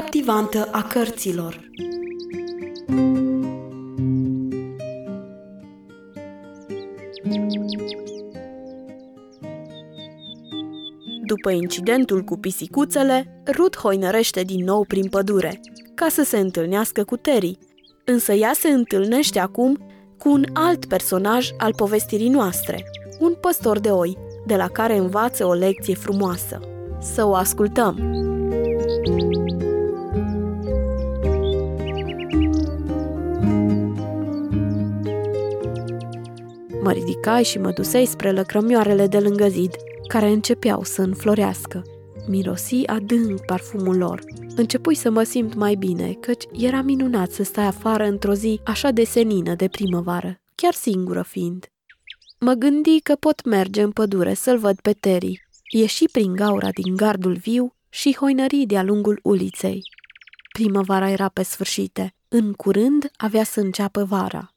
captivantă a cărților. După incidentul cu pisicuțele, Ruth hoinărește din nou prin pădure, ca să se întâlnească cu Terry. Însă ea se întâlnește acum cu un alt personaj al povestirii noastre, un păstor de oi, de la care învață o lecție frumoasă. Să o ascultăm! Mă ridicai și mă dusei spre lăcrămioarele de lângă zid, care începeau să înflorească. Mirosi adânc parfumul lor. Începui să mă simt mai bine, căci era minunat să stai afară într-o zi așa de senină de primăvară, chiar singură fiind. Mă gândi că pot merge în pădure să-l văd pe Terry. Ieși prin gaura din gardul viu și hoinări de-a lungul uliței. Primăvara era pe sfârșite. În curând avea să înceapă vara.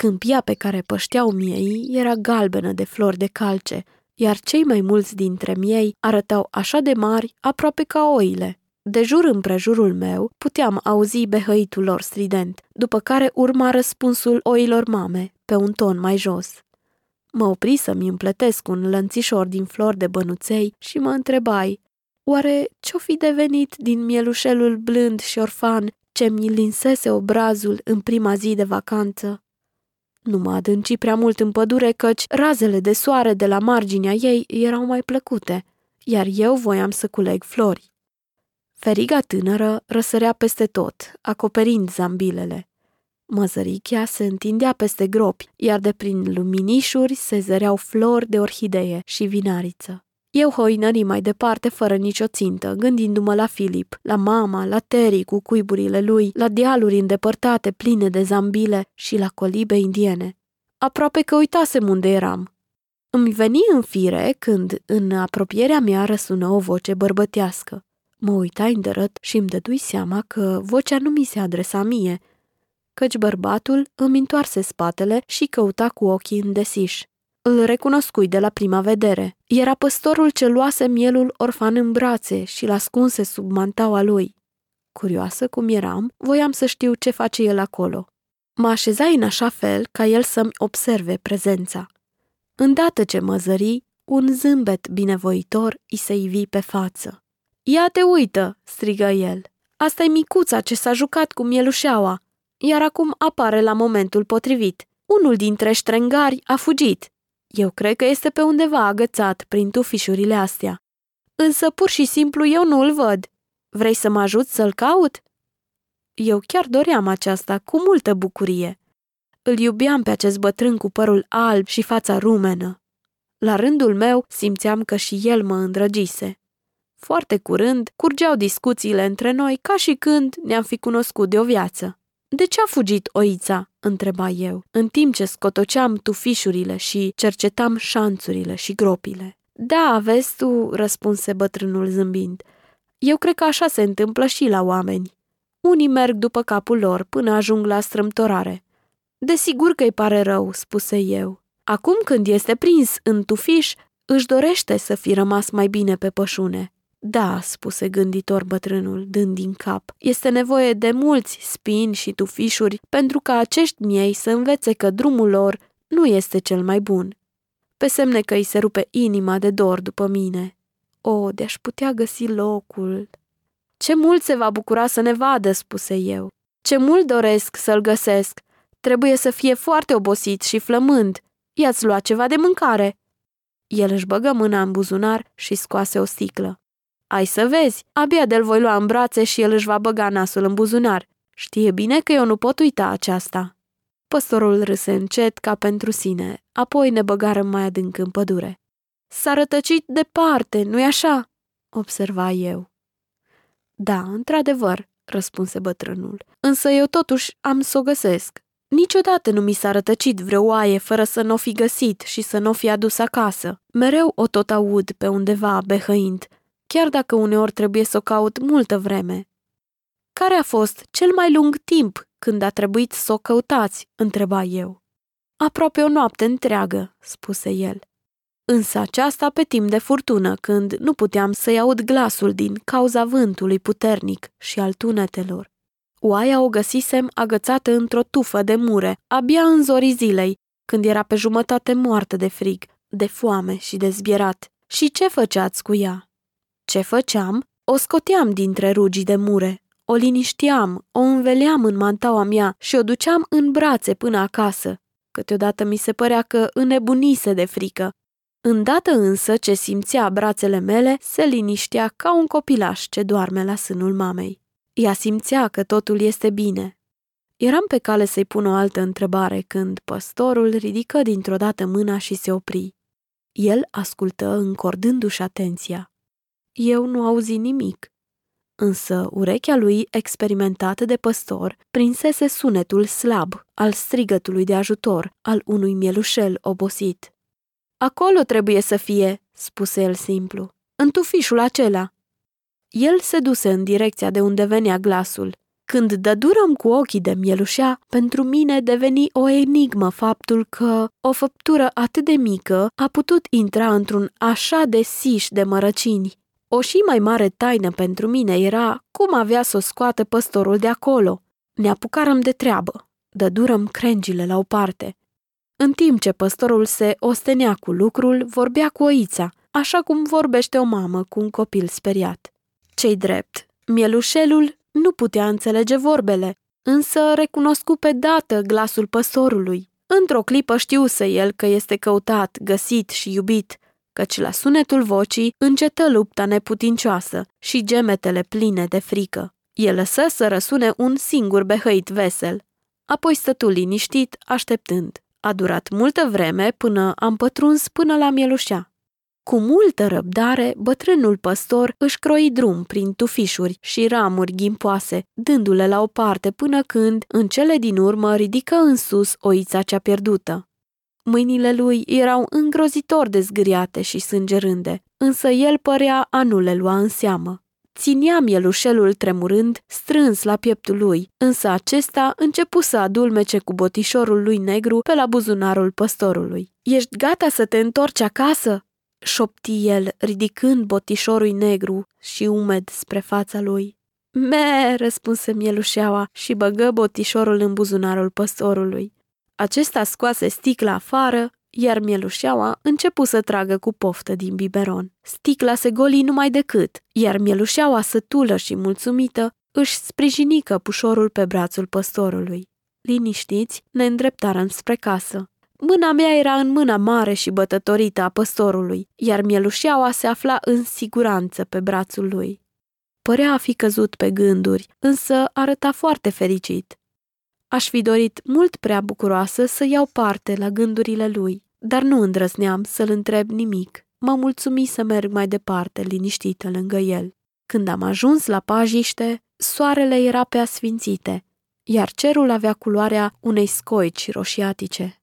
Câmpia pe care pășteau miei era galbenă de flori de calce, iar cei mai mulți dintre miei arătau așa de mari, aproape ca oile. De jur împrejurul meu puteam auzi behăitul lor strident, după care urma răspunsul oilor mame, pe un ton mai jos. Mă opri să-mi împletesc un lănțișor din flori de bănuței și mă întrebai, oare ce-o fi devenit din mielușelul blând și orfan ce mi linsese obrazul în prima zi de vacanță? Nu mă adânci prea mult în pădure, căci razele de soare de la marginea ei erau mai plăcute, iar eu voiam să culeg flori. Feriga tânără răsărea peste tot, acoperind zambilele. Măzărichea se întindea peste gropi, iar de prin luminișuri se zăreau flori de orhidee și vinariță. Eu hoinării mai departe fără nicio țintă, gândindu-mă la Filip, la mama, la Terry cu cuiburile lui, la dealuri îndepărtate pline de zambile și la colibe indiene. Aproape că uitasem unde eram. Îmi veni în fire când, în apropierea mea, răsună o voce bărbătească. Mă uitai îndărăt și îmi dădui seama că vocea nu mi se adresa mie, căci bărbatul îmi întoarse spatele și căuta cu ochii îndesiși. Îl recunoscui de la prima vedere. Era păstorul ce luase mielul orfan în brațe și l-ascunse sub mantaua lui. Curioasă cum eram, voiam să știu ce face el acolo. Mă așezai în așa fel ca el să-mi observe prezența. Îndată ce mă zări, un zâmbet binevoitor îi se ivi pe față. Ia te uită!" strigă el. asta e micuța ce s-a jucat cu mielușeaua, iar acum apare la momentul potrivit. Unul dintre ștrengari a fugit. Eu cred că este pe undeva agățat prin tufișurile astea. Însă pur și simplu eu nu îl văd. Vrei să mă ajut să-l caut? Eu chiar doream aceasta cu multă bucurie. Îl iubeam pe acest bătrân cu părul alb și fața rumenă. La rândul meu simțeam că și el mă îndrăgise. Foarte curând curgeau discuțiile între noi ca și când ne-am fi cunoscut de o viață. De ce a fugit oița?" Întreba eu, în timp ce scotoceam tufișurile și cercetam șanțurile și gropile. Da, vezi tu," răspunse bătrânul zâmbind. Eu cred că așa se întâmplă și la oameni. Unii merg după capul lor până ajung la strâmtorare. Desigur că îi pare rău, spuse eu. Acum când este prins în tufiș, își dorește să fi rămas mai bine pe pășune. Da, spuse gânditor bătrânul, dând din cap, este nevoie de mulți spini și tufișuri pentru ca acești miei să învețe că drumul lor nu este cel mai bun. Pe semne că îi se rupe inima de dor după mine. O, de-aș putea găsi locul. Ce mult se va bucura să ne vadă, spuse eu. Ce mult doresc să-l găsesc. Trebuie să fie foarte obosit și flămând. I-ați luat ceva de mâncare. El își băgă mâna în buzunar și scoase o sticlă. Ai să vezi, abia de-l voi lua în brațe și el își va băga nasul în buzunar. Știe bine că eu nu pot uita aceasta. Păstorul râse încet ca pentru sine, apoi ne băgarăm mai adânc în pădure. S-a rătăcit departe, nu-i așa? observa eu. Da, într-adevăr, răspunse bătrânul, însă eu totuși am să o găsesc. Niciodată nu mi s-a rătăcit vreo oaie fără să nu o fi găsit și să nu o fi adus acasă. Mereu o tot aud pe undeva behăind, chiar dacă uneori trebuie să o caut multă vreme. Care a fost cel mai lung timp când a trebuit să o căutați? întreba eu. Aproape o noapte întreagă, spuse el. însă aceasta pe timp de furtună, când nu puteam să-i aud glasul din cauza vântului puternic și al tunetelor. Oaia o găsisem agățată într-o tufă de mure, abia în zorii zilei, când era pe jumătate moartă de frig, de foame și de zbierat. Și ce făceați cu ea? Ce făceam? O scoteam dintre rugii de mure, o linișteam, o înveleam în mantaua mea și o duceam în brațe până acasă. Câteodată mi se părea că înnebunise de frică. Îndată însă ce simțea brațele mele, se liniștea ca un copilaș ce doarme la sânul mamei. Ea simțea că totul este bine. Eram pe cale să-i pun o altă întrebare când păstorul ridică dintr-o dată mâna și se opri. El ascultă încordându-și atenția. Eu nu auzi nimic, însă urechea lui experimentată de păstor prinsese sunetul slab al strigătului de ajutor al unui mielușel obosit. Acolo trebuie să fie, spuse el simplu, în tufișul acela. El se duse în direcția de unde venea glasul. Când dădurăm cu ochii de mielușea, pentru mine deveni o enigmă faptul că o făptură atât de mică a putut intra într-un așa de siș de mărăcini. O și mai mare taină pentru mine era cum avea să o scoată păstorul de acolo. Ne apucarăm de treabă. Dădurăm crengile la o parte. În timp ce păstorul se ostenea cu lucrul, vorbea cu oița, așa cum vorbește o mamă cu un copil speriat. Cei drept, mielușelul nu putea înțelege vorbele, însă recunoscu pe dată glasul păstorului. Într-o clipă știuse el că este căutat, găsit și iubit, căci la sunetul vocii încetă lupta neputincioasă și gemetele pline de frică. El lăsă să răsune un singur behăit vesel. Apoi stătu liniștit, așteptând. A durat multă vreme până am pătruns până la mielușea. Cu multă răbdare, bătrânul păstor își croi drum prin tufișuri și ramuri ghimpoase, dându-le la o parte până când, în cele din urmă, ridică în sus oița cea pierdută. Mâinile lui erau îngrozitor de zgâriate și sângerânde, însă el părea a nu le lua în seamă. Ținea mielușelul tremurând, strâns la pieptul lui, însă acesta începu să adulmece cu botișorul lui negru pe la buzunarul păstorului. Ești gata să te întorci acasă?" șopti el, ridicând botișorul negru și umed spre fața lui. Me, răspunse mielușeaua și băgă botișorul în buzunarul păstorului. Acesta scoase sticla afară, iar mielușeaua începu să tragă cu poftă din biberon. Sticla se goli numai decât, iar mielușeaua sătulă și mulțumită își sprijini căpușorul pe brațul păstorului. Liniștiți, ne îndreptarăm spre casă. Mâna mea era în mâna mare și bătătorită a păstorului, iar mielușeaua se afla în siguranță pe brațul lui. Părea a fi căzut pe gânduri, însă arăta foarte fericit. Aș fi dorit mult prea bucuroasă să iau parte la gândurile lui, dar nu îndrăzneam să-l întreb nimic. Mă mulțumi să merg mai departe, liniștită lângă el. Când am ajuns la pajiște, soarele era pe asfințite, iar cerul avea culoarea unei scoici roșiatice.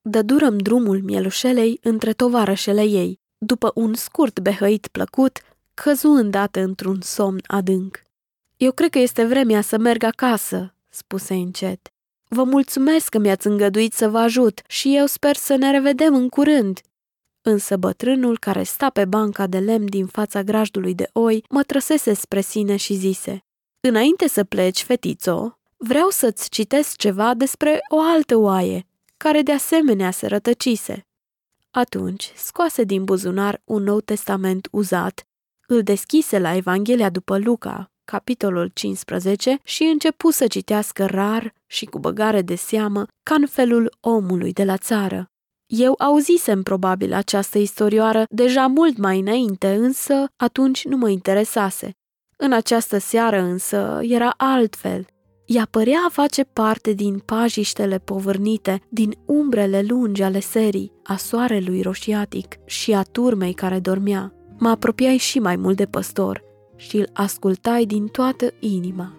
Dădurăm drumul mielușelei între tovarășele ei. După un scurt behăit plăcut, căzu îndată într-un somn adânc. Eu cred că este vremea să merg acasă, spuse încet. Vă mulțumesc că mi-ați îngăduit să vă ajut și eu sper să ne revedem în curând. Însă bătrânul care sta pe banca de lemn din fața grajdului de oi mă trăsese spre sine și zise Înainte să pleci, fetițo, vreau să-ți citesc ceva despre o altă oaie, care de asemenea se rătăcise. Atunci scoase din buzunar un nou testament uzat, îl deschise la Evanghelia după Luca, capitolul 15, și începu să citească rar și cu băgare de seamă, ca în felul omului de la țară. Eu auzisem probabil această istorioară deja mult mai înainte, însă atunci nu mă interesase. În această seară însă era altfel. Ea părea a face parte din pajiștele povârnite, din umbrele lungi ale serii, a soarelui roșiatic și a turmei care dormea. Mă apropiai și mai mult de păstor și îl ascultai din toată inima.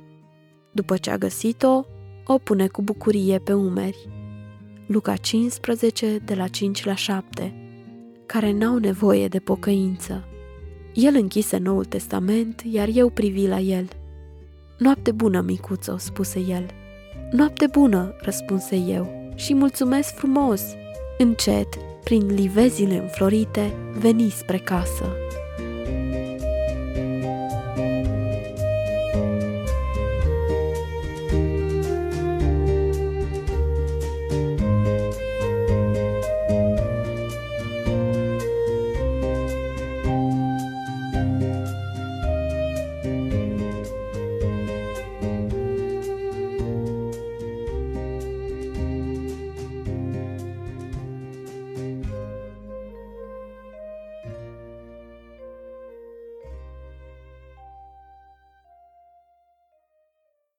După ce a găsit-o, o pune cu bucurie pe umeri. Luca 15, de la 5 la 7, care n-au nevoie de pocăință. El închise Noul Testament, iar eu privi la el. Noapte bună, micuțo, spuse el. Noapte bună, răspunse eu, și mulțumesc frumos. Încet, prin livezile înflorite, veni spre casă.